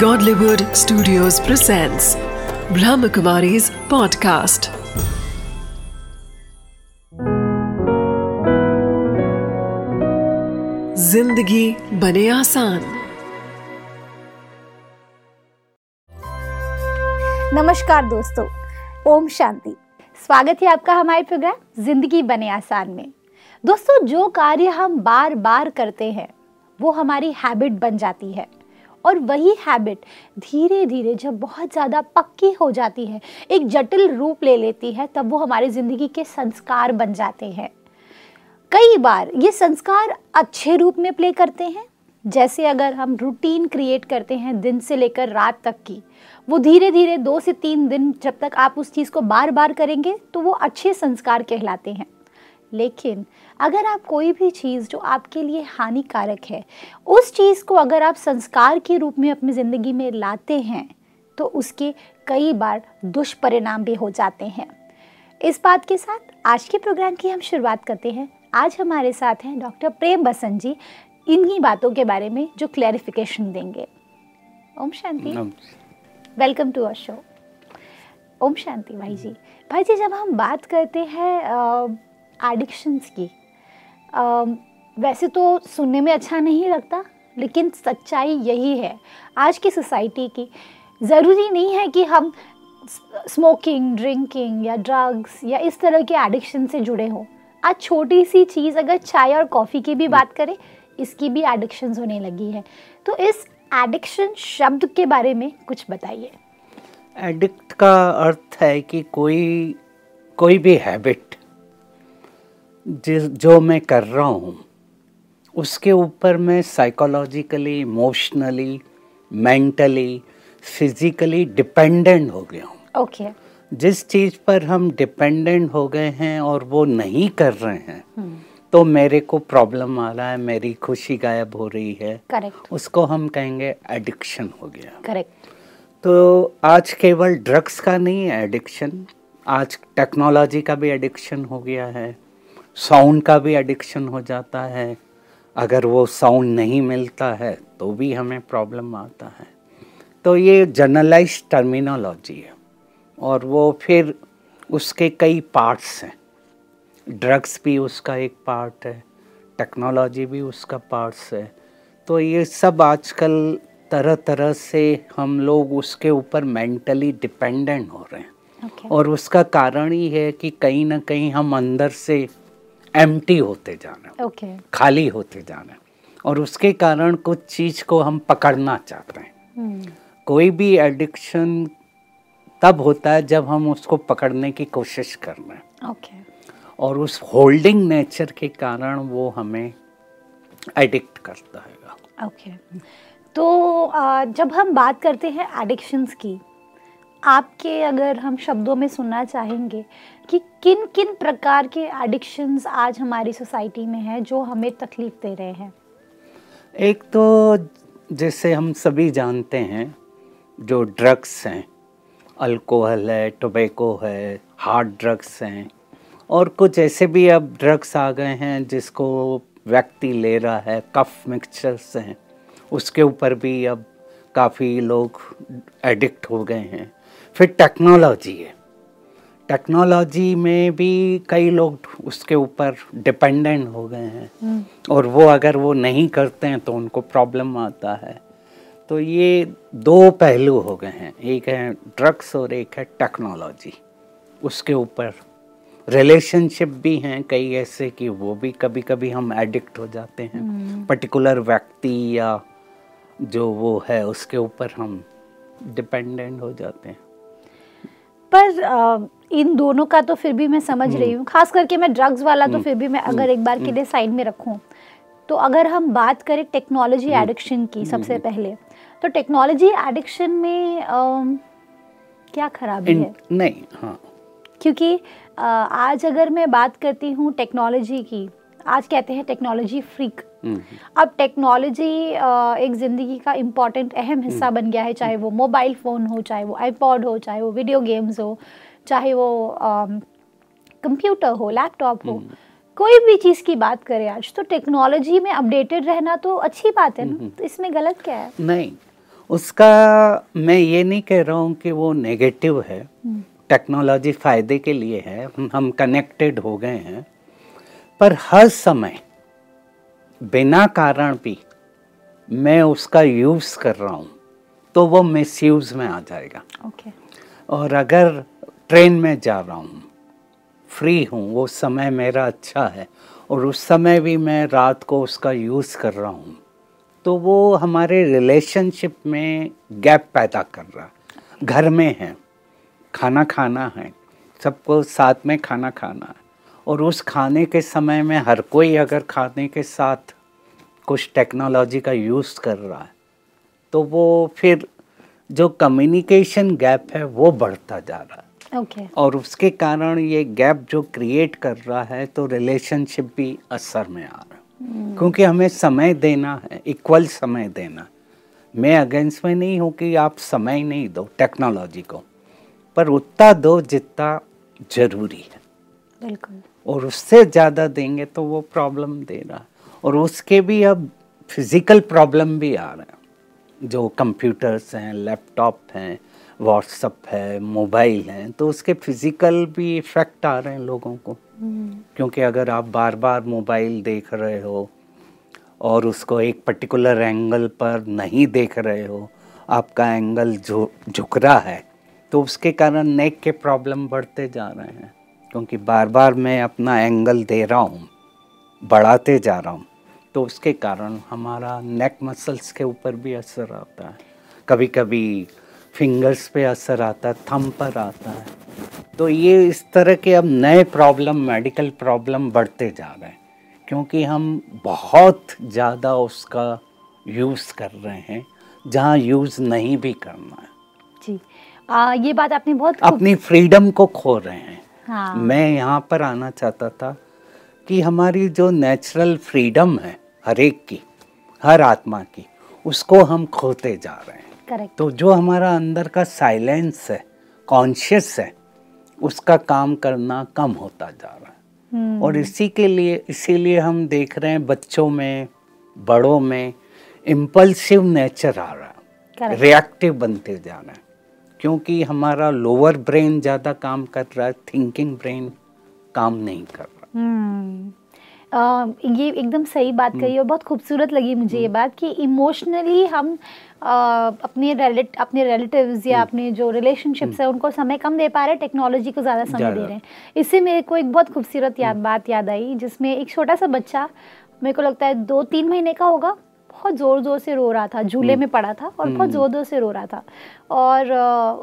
Godlywood Studios presents Brahmakumari's podcast. ज़िंदगी बने आसान। नमस्कार दोस्तों, ओम शांति। स्वागत है आपका हमारे प्रोग्राम ज़िंदगी बने आसान में। दोस्तों, जो कार्य हम बार बार करते हैं, वो हमारी हैबिट बन जाती है। और वही हैबिट धीरे धीरे जब बहुत ज़्यादा पक्की हो जाती है, एक जटिल रूप ले लेती है, तब वो हमारी ज़िंदगी के संस्कार बन जाते हैं। कई बार ये संस्कार अच्छे रूप में प्ले करते हैं। जैसे अगर हम रूटीन क्रिएट करते हैं दिन से लेकर रात तक की, वो धीरे धीरे दो से तीन दिन जब तक आप उस चीज़ को बार बार करेंगे तो वो अच्छे संस्कार कहलाते हैं। लेकिन अगर आप कोई भी चीज़ जो आपके लिए हानिकारक है उस चीज़ को अगर आप संस्कार के रूप में अपनी ज़िंदगी में लाते हैं तो उसके कई बार दुष्परिणाम भी हो जाते हैं। इस बात के साथ आज के प्रोग्राम की हम शुरुआत करते हैं। आज हमारे साथ हैं डॉक्टर प्रेम बसंत जी इन्हीं बातों के बारे में जो क्लैरिफिकेशन देंगे। Om Shanti. Welcome to our show. Om Shanti भाई जी। भाई जी जब हम बात करते हैं एडिक्शंस की वैसे तो सुनने में अच्छा नहीं लगता, लेकिन सच्चाई यही है, आज की सोसाइटी की। ज़रूरी नहीं है कि हम स्मोकिंग ड्रिंकिंग या ड्रग्स या इस तरह के एडिक्शन से जुड़े हों। आज छोटी सी चीज़ अगर चाय और कॉफ़ी की भी बात करें, इसकी भी एडिक्शन होने लगी है। तो इस एडिक्शन शब्द के बारे में कुछ बताइए। एडिक्ट का अर्थ है कि कोई कोई भी हैबिट जिस जो मैं कर रहा हूँ उसके ऊपर मैं psychologically emotionally mentally physically dependent हो गया हूँ। Okay okay. जिस चीज़ पर हम डिपेंडेंट हो गए हैं और वो नहीं कर रहे हैं hmm. तो मेरे को प्रॉब्लम आ रहा है मेरी खुशी गायब हो रही है। करेक्ट उसको हम कहेंगे एडिक्शन हो गया। करेक्ट तो आज केवल ड्रग्स का नहीं है एडिक्शन आज टेक्नोलॉजी का भी एडिक्शन हो गया है। साउंड का भी एडिक्शन हो जाता है। अगर वो साउंड नहीं मिलता है तो भी हमें प्रॉब्लम आता है। तो ये जनरलाइज टर्मिनोलॉजी है। और वो फिर उसके कई पार्ट्स हैं। ड्रग्स भी उसका एक पार्ट है। टेक्नोलॉजी भी उसका पार्ट्स है। तो ये सब आजकल तरह तरह से हम लोग उसके ऊपर मेंटली डिपेंडेंट हो रहे हैं। Okay. और उसका कारण ही है कि कहीं ना कहीं हम अंदर से एम्प्टी होते जाना। ओके खाली होते जाना। और उसके कारण कुछ चीज़ को हम पकड़ना चाहते हैं। हम्म, कोई भी एडिक्शन तब होता है जब हम उसको पकड़ने की कोशिश कर रहे हैं। ओके और उस होल्डिंग नेचर के कारण वो हमें एडिक्ट करता है। ओके तो जब हम बात करते हैं एडिक्शंस की आपके अगर हम शब्दों में सुनना चाहेंगे कि किन किन प्रकार के एडिक्शंस आज हमारी सोसाइटी में हैं जो हमें तकलीफ़ दे रहे हैं? एक तो जैसे हम सभी जानते हैं, जो ड्रग्स हैं अल्कोहल है टोबैको है हार्ड ड्रग्स हैं, और कुछ ऐसे भी अब ड्रग्स आ गए हैं जिसको व्यक्ति ले रहा है कफ मिक्सचर्स हैं, उसके ऊपर भी अब काफ़ी लोग एडिक्ट हो गए हैं। फिर टेक्नोलॉजी है। टेक्नोलॉजी में भी कई लोग उसके ऊपर डिपेंडेंट हो गए हैं। और वो अगर वो नहीं करते हैं तो उनको प्रॉब्लम आता है। तो ये दो पहलू हो गए हैं। एक है ड्रग्स और एक है टेक्नोलॉजी उसके ऊपर रिलेशनशिप भी हैं कई ऐसे कि वो भी कभी कभी हम एडिक्ट हो जाते हैं। पर्टिकुलर व्यक्ति या जो वो है उसके ऊपर हम डिपेंडेंट हो जाते हैं। पर आ, इन दोनों का तो फिर भी मैं समझ रही हूँ। खास करके मैं ड्रग्स वाला तो फिर भी मैं अगर एक बार के लिए साइड में रखूँ तो अगर हम बात करें टेक्नोलॉजी एडिक्शन की सबसे पहले तो टेक्नोलॉजी एडिक्शन में आ, क्या खराबी है? नहीं हाँ। क्योंकि आ, आज अगर मैं बात करती हूँ टेक्नोलॉजी की आज कहते हैं टेक्नोलॉजी फ्रीक अब टेक्नोलॉजी एक ज़िंदगी का इंपॉर्टेंट अहम हिस्सा बन गया है चाहे वो मोबाइल फ़ोन हो चाहे वो आईपॉड हो चाहे वो वीडियो गेम्स हो चाहे वो कंप्यूटर हो लैपटॉप हो कोई भी चीज़ की बात करें आज तो टेक्नोलॉजी में अपडेटेड रहना तो अच्छी बात है ना? तो इसमें गलत क्या है? नहीं उसका मैं ये नहीं कह रहा हूँ कि वो नेगेटिव है। हम्म, टेक्नोलॉजी फ़ायदे के लिए है हम कनेक्टेड हो गए हैं पर हर समय बिना कारण भी मैं उसका यूज़ कर रहा हूँ तो वो मिस यूज़ में आ जाएगा। ओके और अगर ट्रेन में जा रहा हूँ फ्री हूँ वो समय मेरा अच्छा है और उस समय भी मैं रात को उसका यूज़ कर रहा हूँ तो वो हमारे रिलेशनशिप में गैप पैदा कर रहा है। घर में है खाना खाना है सबको साथ में खाना खाना है। और उस खाने के समय में हर कोई अगर खाने के साथ कुछ टेक्नोलॉजी का यूज़ कर रहा है तो वो फिर जो कम्युनिकेशन गैप है वो बढ़ता जा रहा है। ओके और उसके कारण ये गैप जो क्रिएट कर रहा है तो रिलेशनशिप भी असर में आ रहा है। Hmm. क्योंकि हमें समय देना है इक्वल समय देना मैं अगेंस्ट में नहीं हूँ कि आप समय नहीं दो टेक्नोलॉजी को पर उतना दो जितना ज़रूरी है। बिल्कुल। और उससे ज़्यादा देंगे तो वो प्रॉब्लम दे रहा है। और उसके भी अब फ़िज़िकल प्रॉब्लम भी आ रहे हैं। जो कंप्यूटर्स हैं लैपटॉप हैं व्हाट्सअप है मोबाइल हैं तो उसके फ़िज़िकल भी इफ़ेक्ट आ रहे हैं लोगों को। क्योंकि अगर आप बार बार मोबाइल देख रहे हो और उसको एक पर्टिकुलर एंगल पर नहीं देख रहे हो आपका एंगल झुक रहा है तो उसके कारण नेक के प्रॉब्लम बढ़ते जा रहे हैं। क्योंकि बार बार मैं अपना एंगल दे रहा हूँ बढ़ाते जा रहा हूँ तो उसके कारण हमारा नेक मसल्स के ऊपर भी असर आता है। कभी कभी फिंगर्स पे असर आता है थम पर आता है। तो ये इस तरह के अब नए प्रॉब्लम मेडिकल प्रॉब्लम बढ़ते जा रहे हैं क्योंकि हम बहुत ज़्यादा उसका यूज़ कर रहे हैं जहाँ यूज़ नहीं भी करना है। जी। आ, ये बात आपने बहुत अपनी फ्रीडम को खो रहे हैं। हाँ। मैं यहाँ पर आना चाहता था कि हमारी जो नेचुरल फ्रीडम है हर एक की हर आत्मा की उसको हम खोते जा रहे हैं। करेक्ट तो जो हमारा अंदर का साइलेंस है कॉन्शियस है उसका काम करना कम होता जा रहा है। हम्म, और इसी के लिए इसीलिए हम देख रहे हैं बच्चों में बड़ों में इम्पल्सिव नेचर आ रहा है। रिएक्टिव बनते जा रहे हैं। क्योंकि हमारा लोअर ब्रेन ज़्यादा काम कर रहा है थिंकिंग ब्रेन काम नहीं कर रहा। हम्म। आ, ये एकदम सही बात कही और बहुत खूबसूरत लगी मुझे ये बात कि इमोशनली हम आ, अपने रिलेट अपने रिलेटिव्स या अपने जो रिलेशनशिप्स है उनको समय कम दे पा रहे हैं टेक्नोलॉजी को ज़्यादा समय दे रहे हैं। इससे मेरे को एक बहुत खूबसूरत याद बात याद आई जिसमें एक छोटा सा बच्चा मेरे को लगता है दो तीन महीने का होगा। बहुत ज़ोर ज़ोर से रो रहा था झूले में पड़ा था और बहुत ज़ोर ज़ोर से रो रहा था। और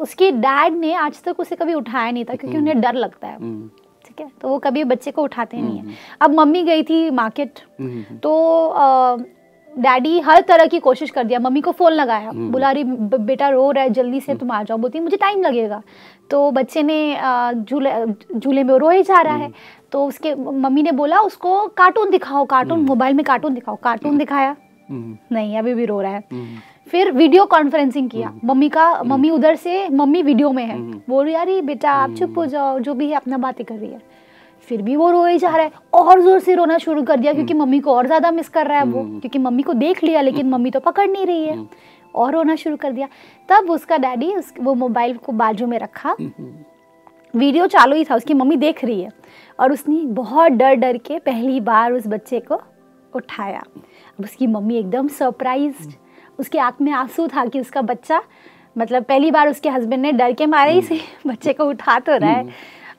उसके डैड ने आज तक उसे कभी उठाया नहीं था क्योंकि उन्हें डर लगता है। हम्म, ठीक है? तो वो कभी बच्चे को उठाते नहीं है। अब मम्मी गई थी मार्केट हम्म, तो डैडी हर तरह की कोशिश कर दिया। मम्मी को फ़ोन लगाया बुला रही बेटा रो रहा है जल्दी से तुम आ जाओ। बोलती मुझे टाइम लगेगा। तो बच्चे ने झूले झूले में रो ही जा रहा है। तो उसके मम्मी ने बोला उसको कार्टून दिखाओ कार्टून मोबाइल में कार्टून दिखाओ। कार्टून दिखाया। हम्म, नहीं अभी भी रो रहा है। हम्म, फिर वीडियो कॉन्फ्रेंसिंग किया। मम्मी का मम्मी उधर से मम्मी वीडियो में है। हम्म। बोल रही अरे बेटा आप चुप हो जाओ जो भी है अपना बातें कर रही है। फिर भी वो रोए जा रहा है। और ज़ोर से रोना शुरू कर दिया क्योंकि मम्मी को और ज़्यादा मिस कर रहा है वो हम्म। क्योंकि मम्मी को देख लिया लेकिन मम्मी तो पकड़ नहीं रही है। और रोना शुरू कर दिया। तब उसका डैडी उस वो मोबाइल को बाजू में रखा। वीडियो चालू ही था उसकी मम्मी देख रही है। और उसने बहुत डर डर के पहली बार उस बच्चे को उठाया। अब उसकी मम्मी एकदम सरप्राइज़ उसके आँख में आँसू था कि उसका बच्चा मतलब पहली बार उसके हस्बैंड ने डर के मारे ही से बच्चे को उठा तो रहा है।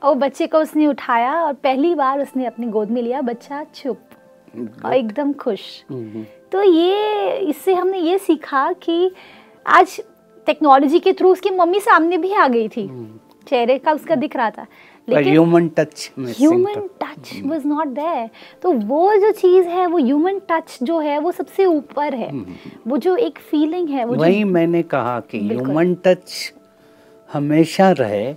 और बच्चे को उसने उठाया और पहली बार उसने अपनी गोद में लिया। बच्चा चुप और एकदम खुश। हम्म, तो ये इससे हमने ये सीखा कि आज टेक्नोलॉजी के थ्रू उसकी मम्मी सामने भी आ गई थी। चेहरे का उसका दिख रहा था। लेकिन human touch human touch was not there तो वो जो चीज़ है वो ह्यूमन टच जो है वो सबसे ऊपर है। वो जो एक फीलिंग है वो वही मैंने कहा कि ह्यूमन टच हमेशा रहे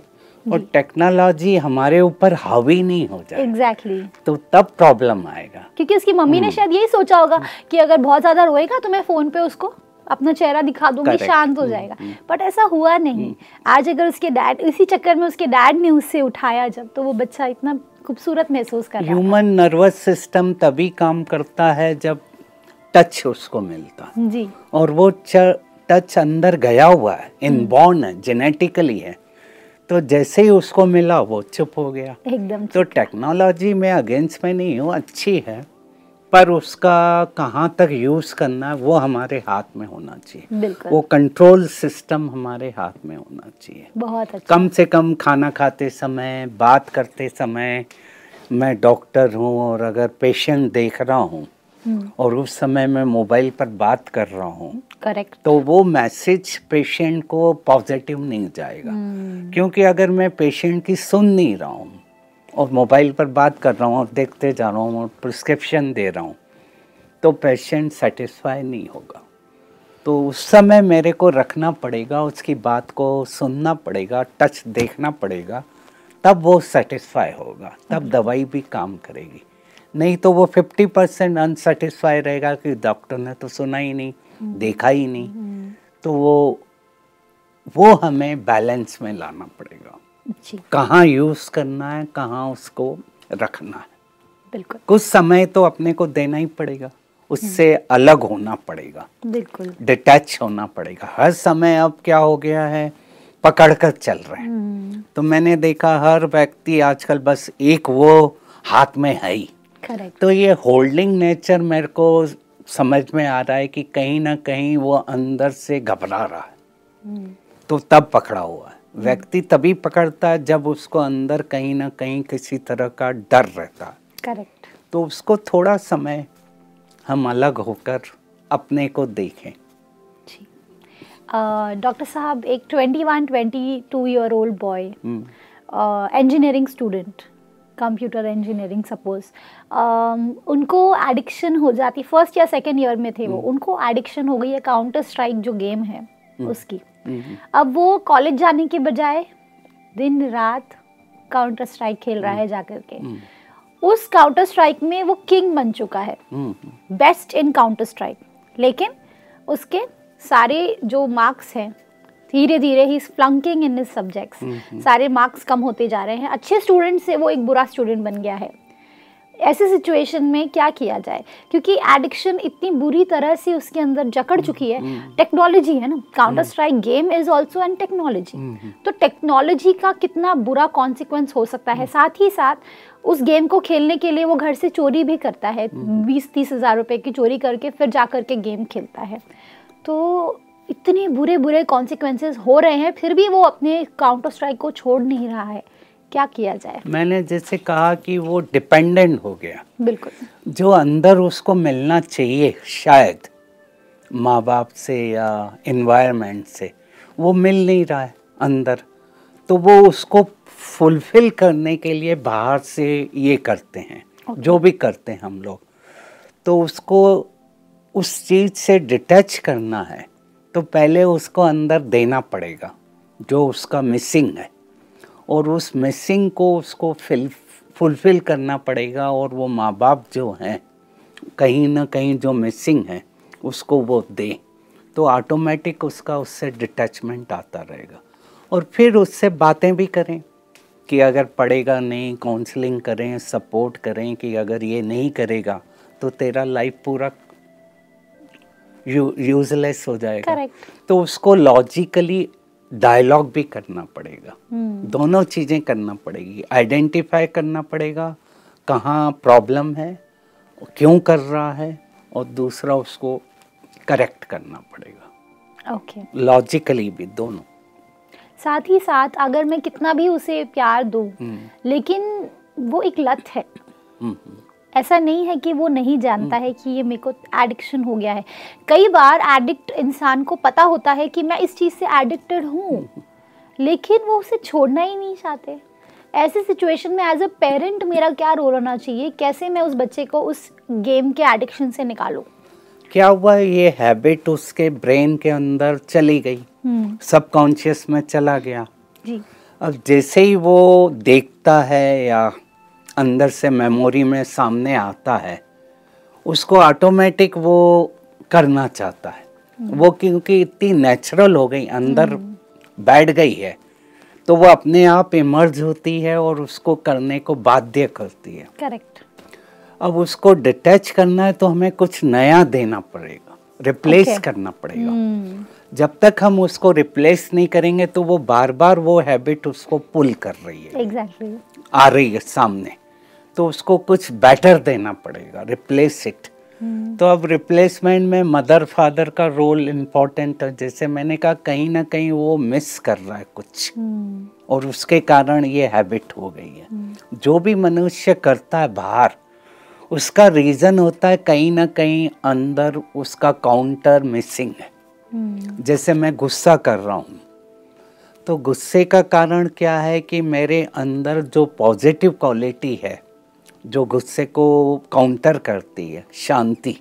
और टेक्नोलॉजी हमारे ऊपर हावी नहीं हो जाए। एग्जैक्टली तो तब प्रॉब्लम आएगा। क्योंकि उसकी मम्मी। ने शायद यही सोचा होगा कि अगर बहुत ज़्यादा रोएगा तो मैं फ़ोन पे उसको अपना चेहरा दिखा दूँगी शांत हो हम्म, जाएगा। बट ऐसा हुआ नहीं। आज अगर उसके डैड इसी चक्कर में उसके डैड ने उससे उठाया जब तो वो बच्चा इतना खूबसूरत महसूस कर ह्यूमन नर्वस सिस्टम तभी काम करता है जब टच उसको मिलता। जी। और वो टच अंदर गया हुआ है इनबॉर्न है जेनेटिकली है। तो जैसे ही उसको मिला वो चुप हो गया। एकदम तो टेक्नोलॉजी में अगेंस्ट में नहीं हूँ अच्छी है। पर उसका कहाँ तक यूज़ करना है वो हमारे हाथ में होना चाहिए। वो कंट्रोल सिस्टम हमारे हाथ में होना चाहिए। बहुत अच्छा। कम से कम खाना खाते समय बात करते समय मैं डॉक्टर हूँ और अगर पेशेंट देख रहा हूँ हम्म, और उस समय मैं मोबाइल पर बात कर रहा हूँ करेक्ट तो वो मैसेज पेशेंट को पॉजिटिव नहीं जाएगा। हम्म, क्योंकि अगर मैं पेशेंट की सुन नहीं रहा हूँ और मोबाइल पर बात कर रहा हूँ और देखते जा रहा हूँ और प्रिस्क्रिप्शन दे रहा हूँ तो पेशेंट सेटिस्फाई नहीं होगा। तो उस समय मेरे को रखना पड़ेगा उसकी बात को सुनना पड़ेगा टच देखना पड़ेगा तब वो सेटिस्फाई होगा तब दवाई भी काम करेगी। नहीं तो वो फिफ्टी परसेंट अनसेटिस्फाई रहेगा कि डॉक्टर ने तो सुना ही नहीं देखा ही नहीं। तो वो वो हमें बैलेंस में लाना पड़ेगा। कहाँ यूज़ करना है कहाँ उसको रखना है। बिल्कुल। कुछ समय तो अपने को देना ही पड़ेगा उससे अलग होना पड़ेगा। बिल्कुल। डिटैच होना पड़ेगा। हर समय अब क्या हो गया है पकड़ कर चल रहे हैं। हम्म, तो मैंने देखा हर व्यक्ति आजकल बस एक वो हाथ में है ही। तो ये होल्डिंग नेचर मेरे को समझ में आ रहा है कि कहीं ना कहीं वो अंदर से घबरा रहा है। हम्म, तो तब पकड़ा हुआ है। व्यक्ति तभी पकड़ता है जब उसको अंदर कहीं ना कहीं किसी तरह का डर रहता है। करेक्ट तो उसको थोड़ा समय हम अलग होकर अपने को देखें। जी। डॉक्टर साहब एक 21 22 year old boy hmm, engineering student computer engineering suppose उनको एडिक्शन हो जाती फ़र्स्ट या सेकेंड ईयर में थे वो उनको एडिक्शन हो गई है काउंटर स्ट्राइक जो गेम है उसकी। हम्म, अब वो कॉलेज जाने के बजाय दिन रात काउंटर स्ट्राइक खेल रहा है जाकर के। हम्म, उस काउंटर स्ट्राइक में वो किंग बन चुका है। Hmm, best in counter strike लेकिन उसके सारे जो मार्क्स हैं धीरे धीरे ही फ्लंकिंग इन सब्जेक्ट्स सारे मार्क्स कम होते जा रहे हैं। अच्छे स्टूडेंट से वो एक बुरा स्टूडेंट बन गया है। ऐसे सिचुएशन में क्या किया जाए? क्योंकि एडिक्शन इतनी बुरी तरह से उसके अंदर जकड़ चुकी है। टेक्नोलॉजी है ना? Counter strike game is also an technology तो टेक्नोलॉजी का कितना बुरा कॉन्सिक्वेंस हो सकता है? साथ ही साथ उस गेम को खेलने के लिए वो घर से चोरी भी करता है। बीस तीस हज़ार रुपए की चोरी करके फिर जा करके गेम खेलता है। तो इतने बुरे बुरे कॉन्सिक्वेंसेस हो रहे हैं फिर भी वो अपने काउंटर स्ट्राइक को छोड़ नहीं रहा है। क्या किया जाए? मैंने जैसे कहा कि वो डिपेंडेंट हो गया। बिल्कुल। जो अंदर उसको मिलना चाहिए शायद माँ बाप से या इन्वायरमेंट से वो मिल नहीं रहा है अंदर। तो वो उसको फुलफिल करने के लिए बाहर से ये करते हैं okay. जो भी करते हैं हम लोग। तो उसको उस चीज़ से डिटैच करना है तो पहले उसको अंदर देना पड़ेगा जो उसका मिसिंग है। और उस मिसिंग को उसको फिल फुलफिल करना पड़ेगा और वो माँ बाप जो हैं कहीं ना कहीं जो मिसिंग है उसको वो दें। तो ऑटोमेटिक उसका उससे डिटैचमेंट आता रहेगा। और फिर उससे बातें भी करें कि अगर पढ़ेगा नहीं काउंसलिंग करें सपोर्ट करें कि अगर ये नहीं करेगा तो तेरा लाइफ पूरा यूजलेस हो जाएगा। Correct. तो उसको लॉजिकली डायलॉग भी करना पड़ेगा। हम्म। दोनों चीज़ें करना पड़ेगी। आइडेंटिफाई करना पड़ेगा कहाँ प्रॉब्लम है क्यों कर रहा है और दूसरा उसको करेक्ट करना पड़ेगा। ओके लॉजिकली भी दोनों। साथ ही साथ अगर मैं कितना भी उसे प्यार दूँ हम्म, लेकिन वो एक लत है। हम्म, ऐसा नहीं है कि वो नहीं जानता है कि ये मेरे को एडिक्शन हो गया है। कई बार एडिक्ट इंसान को पता होता है कि मैं इस चीज़ से एडिक्टेड हूँ लेकिन वो उसे छोड़ना ही नहीं चाहते। ऐसे सिचुएशन में एज अ पेरेंट मेरा क्या रोल होना चाहिए? कैसे मैं उस बच्चे को उस गेम के एडिक्शन से निकालूं? क्या हुआ? ये हैबिट उसके ब्रेन के अंदर चली गई। हम्म। सबकॉन्शियस में चला गया। जी। अब जैसे ही वो देखता है या अंदर से मेमोरी में सामने आता है उसको ऑटोमेटिक वो करना चाहता है। वो क्योंकि इतनी नेचुरल हो गई अंदर बैठ गई है तो वो अपने आप इमर्ज होती है और उसको करने को बाध्य करती है। करेक्ट अब उसको डिटैच करना है तो हमें कुछ नया देना पड़ेगा रिप्लेस Okay. करना पड़ेगा। हम्म। जब तक हम उसको रिप्लेस नहीं करेंगे तो वो बार बार वो हैबिट उसको पुल कर रही है। एग्जैक्टली आ रही है सामने। तो उसको कुछ बेटर देना पड़ेगा रिप्लेस इट तो अब रिप्लेसमेंट में मदर फादर का रोल इम्पोर्टेंट है जैसे मैंने कहा कहीं ना कहीं वो मिस कर रहा है कुछ। और उसके कारण ये हैबिट हो गई है। जो भी मनुष्य करता है बाहर उसका रीज़न होता है कहीं ना कहीं अंदर उसका काउंटर मिसिंग है। जैसे मैं गुस्सा कर रहा हूँ तो गुस्से का कारण क्या है कि मेरे अंदर जो पॉजिटिव क्वालिटी है जो गुस्से को काउंटर करती है शांति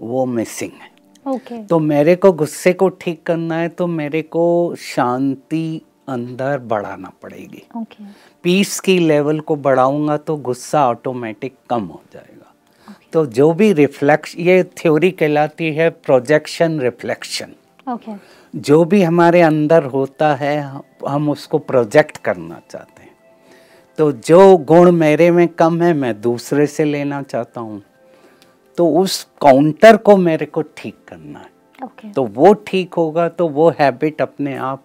वो मिसिंग है। ओके तो मेरे को गुस्से को ठीक करना है तो मेरे को शांति अंदर बढ़ाना पड़ेगी। ओके पीस की लेवल को बढ़ाऊँगा तो गुस्सा ऑटोमेटिक कम हो जाएगा। Okay. तो जो भी रिफ्लेक्श ये थ्योरी कहलाती है प्रोजेक्शन रिफ्लेक्शन ओके जो भी हमारे अंदर होता है हम उसको प्रोजेक्ट करना चाहते हैं। तो जो गुण मेरे में कम है मैं दूसरे से लेना चाहता हूँ। तो उस काउंटर को मेरे को ठीक करना है। ओके तो वो ठीक होगा तो वो हैबिट अपने आप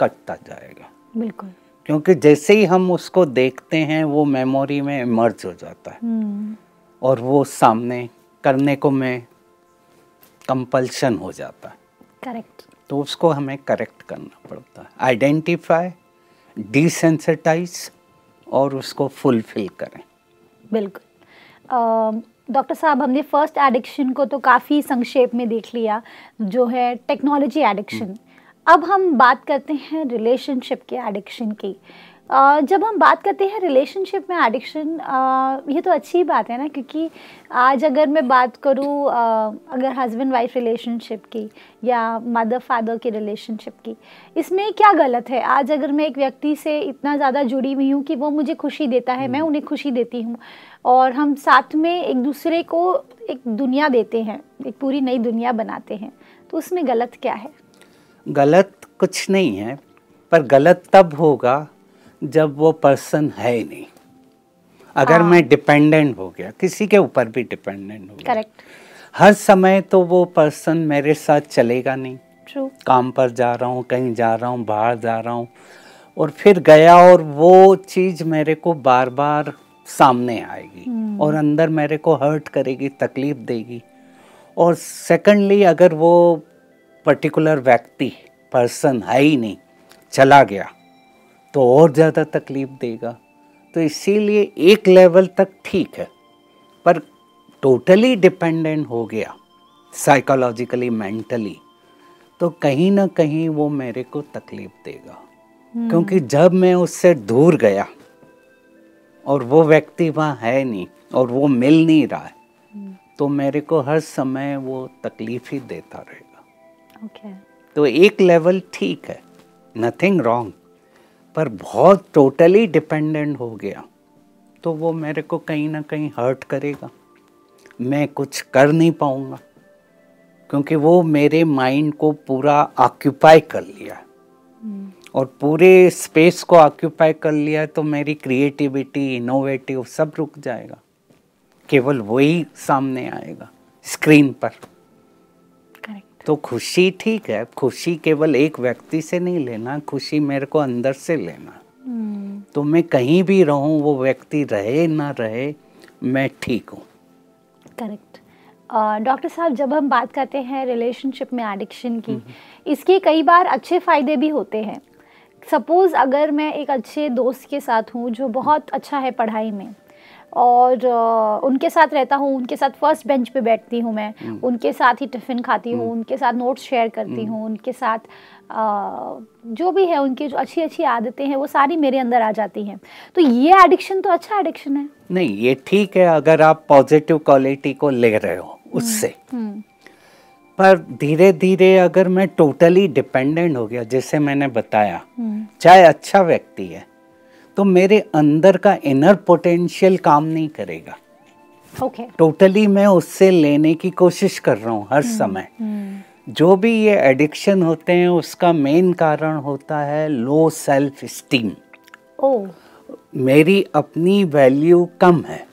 कटता जाएगा। बिल्कुल। क्योंकि जैसे ही हम उसको देखते हैं वो मेमोरी में इमर्ज हो जाता है। हम्म। और वो सामने करने को मैं कंपल्शन हो जाता है। करेक्ट तो उसको हमें करेक्ट करना पड़ता है। आइडेंटिफाई डिसेंसिटाइज और उसको फुलफिल करें। बिल्कुल। डॉक्टर साहब हमने फ़र्स्ट एडिक्शन को तो काफ़ी संक्षेप में देख लिया जो है टेक्नोलॉजी एडिक्शन अब हम बात करते हैं रिलेशनशिप के एडिक्शन की। जब हम बात करते हैं रिलेशनशिप में एडिक्शन ये तो अच्छी बात है ना क्योंकि आज अगर मैं बात करूँ अगर हस्बैंड वाइफ रिलेशनशिप की या मदर फादर की रिलेशनशिप की इसमें क्या गलत है? आज अगर मैं एक व्यक्ति से इतना ज़्यादा जुड़ी हुई हूँ कि वो मुझे खुशी देता है मैं उन्हें खुशी देती हूँ और हम साथ में एक दूसरे को एक दुनिया देते हैं एक पूरी नई दुनिया बनाते हैं तो उसमें गलत क्या है? गलत कुछ नहीं है पर गलत तब होगा जब वो पर्सन है ही नहीं। अगर हाँ। मैं डिपेंडेंट हो गया किसी के ऊपर भी डिपेंडेंट हो गया करेक्ट हर समय तो वो पर्सन मेरे साथ चलेगा नहीं। ट्रू काम पर जा रहा हूँ कहीं जा रहा हूँ बाहर जा रहा हूँ और फिर गया और वो चीज़ मेरे को बार बार सामने आएगी hmm. और अंदर मेरे को हर्ट करेगी तकलीफ़ देगी। और सेकंडली अगर वो पर्टिकुलर व्यक्ति पर्सन है ही नहीं चला गया तो और ज़्यादा तकलीफ़ देगा। तो इसीलिए एक लेवल तक ठीक है। पर टोटली डिपेंडेंट हो गया साइकोलॉजिकली मेंटली तो कहीं ना कहीं वो मेरे को तकलीफ़ देगा। क्योंकि जब मैं उससे दूर गया और वो व्यक्ति वहाँ है नहीं और वो मिल नहीं रहा है तो मेरे को हर समय वो तकलीफ़ ही देता रहेगा। ओके तो एक लेवल ठीक है। नथिंग रॉन्ग पर बहुत टोटली डिपेंडेंट हो गया तो वो मेरे को कहीं ना कहीं हर्ट करेगा। मैं कुछ कर नहीं पाऊँगा क्योंकि वो मेरे माइंड को पूरा ऑक्यूपाई कर लिया है। और पूरे स्पेस को ऑक्यूपाई कर लिया तो मेरी क्रिएटिविटी इनोवेटिव सब रुक जाएगा। केवल वही सामने आएगा स्क्रीन पर। तो खुशी ठीक है खुशी केवल एक व्यक्ति से नहीं लेना खुशी मेरे को अंदर से लेना। तो मैं कहीं भी रहूँ वो व्यक्ति रहे ना रहे मैं ठीक हूँ। करेक्ट। डॉक्टर साहब जब हम बात करते हैं रिलेशनशिप में एडिक्शन की इसके कई बार अच्छे फ़ायदे भी होते हैं। सपोज़ अगर मैं एक अच्छे दोस्त के साथ हूँ जो बहुत अच्छा है पढ़ाई में और उनके साथ रहता हूँ उनके साथ फ़र्स्ट बेंच पे बैठती हूँ मैं उनके साथ ही टिफ़िन खाती हूँ उनके साथ नोट्स शेयर करती हूँ उनके साथ जो भी है उनकी जो अच्छी अच्छी आदतें हैं वो सारी मेरे अंदर आ जाती हैं। तो ये एडिक्शन तो अच्छा एडिक्शन है। नहीं ये ठीक है अगर आप पॉजिटिव क्वालिटी को ले रहे हो उससे। हम्म पर धीरे धीरे अगर मैं टोटली डिपेंडेंट हो गया जैसे मैंने बताया हम्म। चाहे अच्छा व्यक्ति है तो मेरे अंदर का इनर पोटेंशियल काम नहीं करेगा। Okay okay. टोटली मैं उससे लेने की कोशिश कर रहा हूँ हर समय। हम्म जो भी ये एडिक्शन होते हैं उसका मेन कारण होता है लो सेल्फ स्टीम मेरी अपनी वैल्यू कम है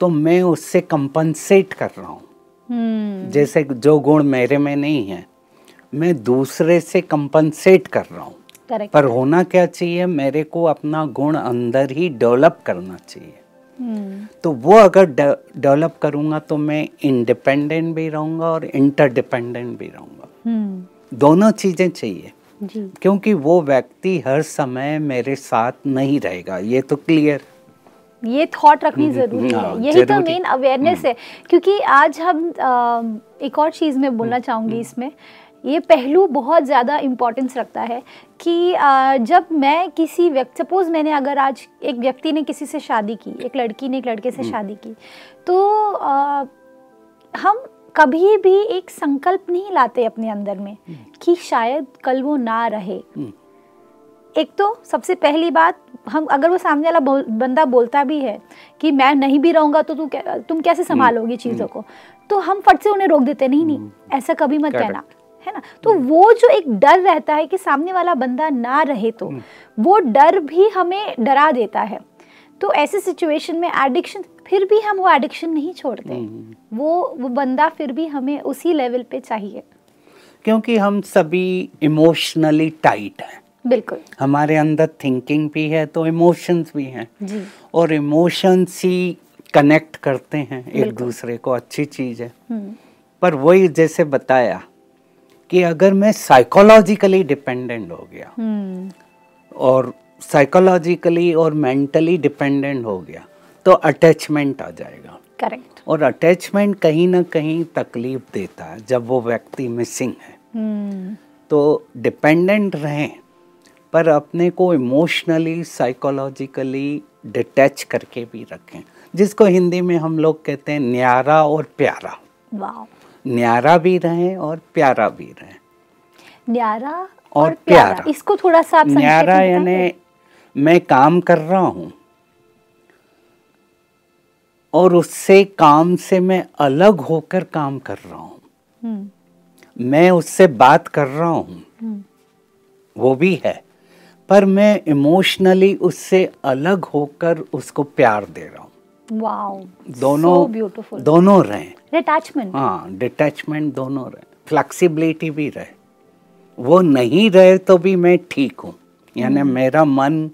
तो मैं उससे कंपनसेट कर रहा हूँ। हम्म जैसे जो गुण मेरे में नहीं है मैं दूसरे से कंपनसेट कर रहा हूँ। करेक्ट। पर होना क्या चाहिए? मेरे को अपना गुण अंदर ही डेवलप करना चाहिए। हम्म। तो वो अगर डेवलप करूँगा तो मैं इंडिपेंडेंट भी रहूँगा और इंटरडिपेंडेंट भी रहूँगा। हम्म। दोनों चीज़ें चाहिए। जी। क्योंकि वो व्यक्ति हर समय मेरे साथ नहीं रहेगा। ये तो क्लियर ये थॉट रखनी हम्म, ज़रूरी हाँ, है यही तो मेन अवेयरनेस है। क्योंकि आज हम अ, एक और चीज़ में बोलना चाहूँगी इसमें। ये पहलू बहुत ज़्यादा इम्पोर्टेंस रखता है कि जब मैं किसी व्यक्ति सपोज़ मैंने अगर आज एक व्यक्ति ने किसी से शादी की एक लड़की ने एक लड़के हम्म। से शादी की तो हम कभी भी एक संकल्प नहीं लाते अपने अंदर में कि शायद कल वो ना रहे। हम्म। एक तो सबसे पहली बात हम अगर वो सामने वाला बोल, बंदा बोलता भी है कि मैं नहीं भी रहूँगा तो तू तुम कैसे संभालोगी चीज़ों को? तो हम फट से उन्हें रोक देते नहीं नहीं ऐसा कभी मत कहना। है ना? तो वो जो एक डर रहता है कि सामने वाला बंदा ना रहे तो वो डर भी हमें डरा देता है। तो ऐसे सिचुएशन में एडिक्शन फिर भी हम वो एडिक्शन नहीं छोड़ते। वो वो बंदा फिर भी हमें उसी लेवल पे चाहिए। क्योंकि हम सभी इमोशनली टाइट हैं। बिल्कुल। हमारे अंदर थिंकिंग भी है तो इमोशंस भी हैं। और इमोशंस ही कनेक्ट करते हैं एक दूसरे को अच्छी चीज़ है। हम्म। पर वही जैसे बताया कि अगर मैं साइकोलॉजिकली डिपेंडेंट हो गया हम्म। और साइकोलॉजिकली और मेंटली डिपेंडेंट हो गया तो अटैचमेंट आ जाएगा। करेक्ट और अटैचमेंट कहीं ना कहीं तकलीफ़ देता है जब वो व्यक्ति मिसिंग है। हम्म। तो डिपेंडेंट रहें पर अपने को इमोशनली साइकोलॉजिकली डिटैच करके भी रखें जिसको हिंदी में हम लोग कहते हैं न्यारा और प्यारा। वाह न्यारा भी रहें और प्यारा भी रहें। न्यारा और, और प्यारा। प्यारा। इसको थोड़ा सा आप न्यारा यानी मैं काम कर रहा हूँ और उससे काम से मैं अलग होकर काम कर रहा हूँ। हम्म। मैं उससे बात कर रहा हूँ। हम्म। वो भी है। पर मैं इमोशनली उससे अलग होकर उसको प्यार दे रहा हूँ। दोनों ब्यूटीफुल दोनों रहें। अटैचमेंट हाँ डिटैचमेंट दोनों रहे। फ्लेक्सिबिलिटी भी रहे। वो नहीं रहे तो भी मैं ठीक हूँ। यानी मेरा मन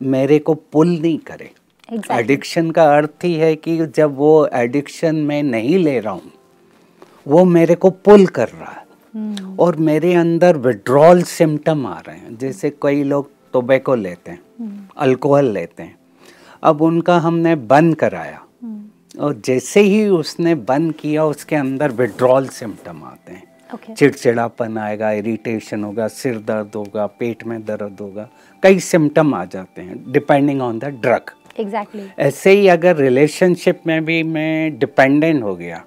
मेरे को पुल नहीं करे। एडिक्शन का अर्थ ही है कि जब वो एडिक्शन में नहीं ले रहा हूँ वो मेरे को पुल कर रहा है। हम्म। और मेरे अंदर विड्रॉल सिम्टम आ रहे हैं। जैसे कई लोग टोबैको लेते हैं अल्कोहल लेते हैं। अब उनका हमने बंद कराया। और जैसे ही उसने बंद किया उसके अंदर विड्रॉल सिम्टम आते हैं। ओके चिड़चिड़ापन आएगा इरिटेशन होगा सिर दर्द होगा पेट में दर्द होगा कई सिम्टम आ जाते हैं depending on the drug exactly ऐसे ही अगर रिलेशनशिप में भी मैं डिपेंडेंट हो गया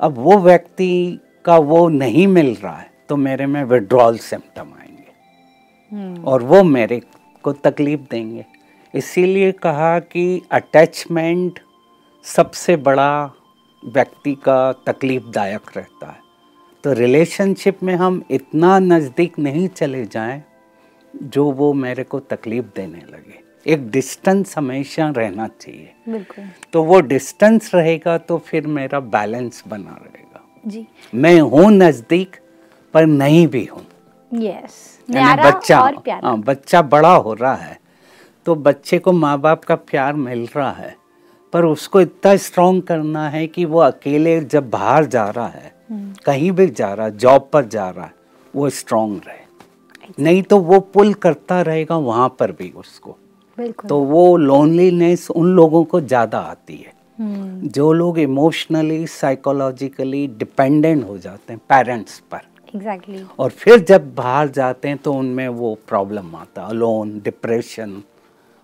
अब वो व्यक्ति का वो नहीं मिल रहा है तो मेरे में विड्रॉल सिम्टम आएँगे। hmm. और वो मेरे को तकलीफ़ देंगे। इसीलिए कहा कि अटैचमेंट सबसे बड़ा व्यक्ति का तकलीफदायक रहता है। तो रिलेशनशिप में हम इतना नज़दीक नहीं चले जाएँ जो वो मेरे को तकलीफ़ देने लगे। एक डिस्टेंस हमेशा रहना चाहिए। बिल्कुल। तो वो डिस्टेंस रहेगा तो फिर मेरा बैलेंस बना रहेगा। जी। मैं हूँ नज़दीक पर नहीं भी हूँ। यस बच्चा हाँ बच्चा बड़ा हो रहा है। तो बच्चे को माँ बाप का प्यार मिल रहा है पर उसको इतना स्ट्रॉन्ग करना है कि वो अकेले जब बाहर जा रहा है हम्म। कहीं भी जा रहा है जॉब पर जा रहा है वो स्ट्रॉन्ग रहे। नहीं तो वो पुल करता रहेगा वहाँ पर भी उसको। तो वो लोनलीनेस उन लोगों को ज़्यादा आती है। हम्म। जो लोग इमोशनली साइकोलॉजिकली डिपेंडेंट हो जाते हैं पेरेंट्स पर। Exactly exactly. और फिर जब बाहर जाते हैं तो उनमें वो प्रॉब्लम आता है अलोन डिप्रेशन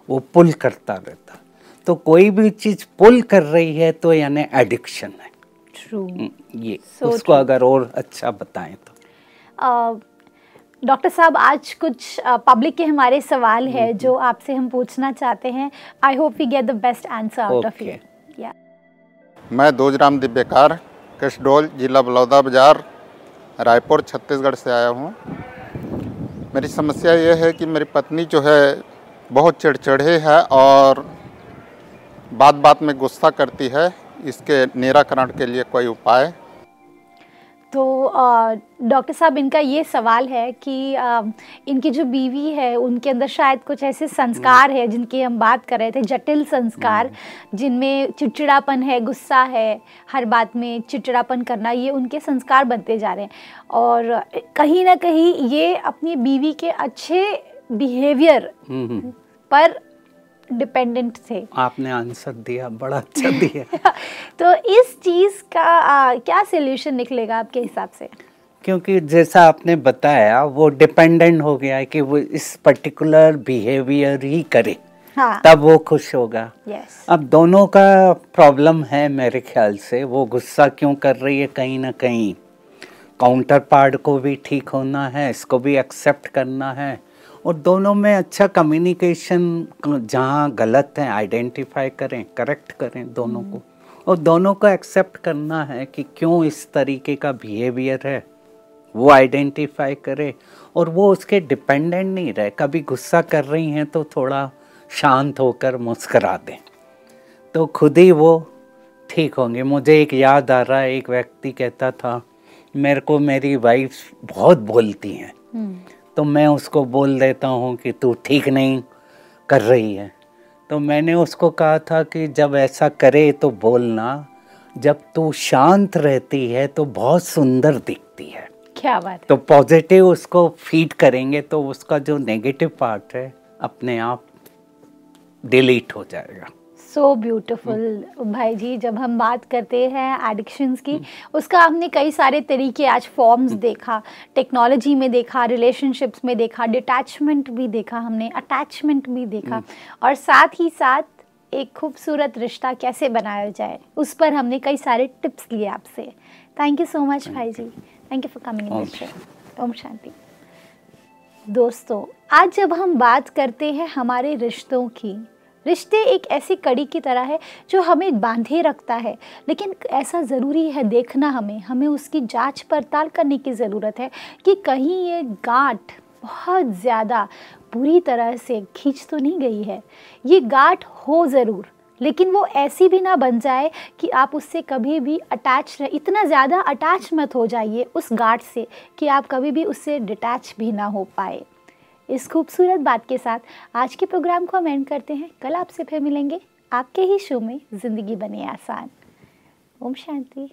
वो पुल करता रहता। तो कोई भी चीज़ पुल कर रही है तो यानी एडिक्शन है। ट्रू हम्म, ये So उसको true. अगर और अच्छा बताएँ तो। डॉक्टर साहब आज कुछ पब्लिक के हमारे सवाल है जो आपसे हम पूछना चाहते हैं। I hope we get the best answer out of you या मैं दोजराम दिव्यकार कसडोल जिला बलौदा बाज़ार रायपुर छत्तीसगढ़ से आया हूँ। मेरी समस्या ये है कि मेरी पत्नी जो है बहुत चिड़चिड़े है और बात बात में गुस्सा करती है इसके निराकरण के लिए कोई उपाय? तो डॉक्टर साहब इनका ये सवाल है कि अ, इनकी जो बीवी है उनके अंदर शायद कुछ ऐसे संस्कार है जिनकी हम बात कर रहे थे जटिल संस्कार जिनमें चिड़चिड़ापन है गुस्सा है हर बात में चिड़चिड़ापन करना ये उनके संस्कार बनते जा रहे हैं। और कहीं ना कहीं ये अपनी बीवी के अच्छे बिहेवियर हम्म, हम्म। पर डिपेंडेंट थे। आपने आंसर दिया बड़ा अच्छा दिया। तो इस चीज़ का आ, क्या सोल्यूशन निकलेगा आपके हिसाब से? क्योंकि जैसा आपने बताया वो डिपेंडेंट हो गया है कि वो इस पर्टिकुलर बिहेवियर ही करे। हाँ। तब वो खुश होगा। यस अब दोनों का प्रॉब्लम है मेरे ख्याल से। वो गुस्सा क्यों कर रही है कहीं ना कहीं? काउंटर पार्ट को भी ठीक होना है इसको भी एक्सेप्ट करना है। और दोनों में अच्छा कम्युनिकेशन जहाँ गलत है आइडेंटिफाई करें करेक्ट करें दोनों को। और दोनों को एक्सेप्ट करना है कि क्यों इस तरीके का बिहेवियर है। वो आइडेंटिफाई करे और वो उसके डिपेंडेंट नहीं रहे। कभी गुस्सा कर रही हैं तो थोड़ा शांत होकर मुस्करा दें। तो खुद ही वो ठीक होंगे। मुझे एक याद आ रहा है एक व्यक्ति कहता था मेरे को मेरी वाइफ बहुत बोलती हैं। तो मैं उसको बोल देता हूँ कि तू ठीक नहीं कर रही है। तो मैंने उसको कहा था कि जब ऐसा करे तो बोलना जब तू शांत रहती है तो बहुत सुंदर दिखती है। क्या बात है। तो पॉजिटिव उसको फ़ीड करेंगे तो उसका जो नेगेटिव पार्ट है अपने आप डिलीट हो जाएगा। सो ब्यूटीफुल भाई जी जब हम बात करते हैं एडिक्शंस की उसका हमने कई सारे तरीके आज फॉर्म्स देखा टेक्नोलॉजी में देखा रिलेशनशिप्स में देखा डिटैचमेंट भी देखा हमने अटैचमेंट भी देखा और साथ ही साथ एक खूबसूरत रिश्ता कैसे बनाया जाए उस पर हमने कई सारे टिप्स लिए आपसे। थैंक यू सो मच भाई जी. Thank you for coming Om Shanti दोस्तों आज जब हम बात करते हैं हमारे रिश्तों की रिश्ते एक ऐसी कड़ी की तरह है जो हमें बांधे रखता है। लेकिन ऐसा ज़रूरी है देखना हमें हमें उसकी जाँच पड़ताल करने की ज़रूरत है कि कहीं ये गांठ बहुत ज़्यादा बुरी तरह से खींच तो नहीं गई है। ये गांठ हो ज़रूर, लेकिन वो ऐसी भी ना बन जाए कि आप उससे कभी भी अटैच इतना ज़्यादा अटैच मत हो जाइए उस गांठ से कि आप कभी भी उससे डिटैच भी ना हो पाए। इस खूबसूरत बात के साथ आज के प्रोग्राम को हम एंड करते हैं। कल आपसे फिर मिलेंगे। आपके ही शो में ज़िंदगी बने आसान। ओम शांति।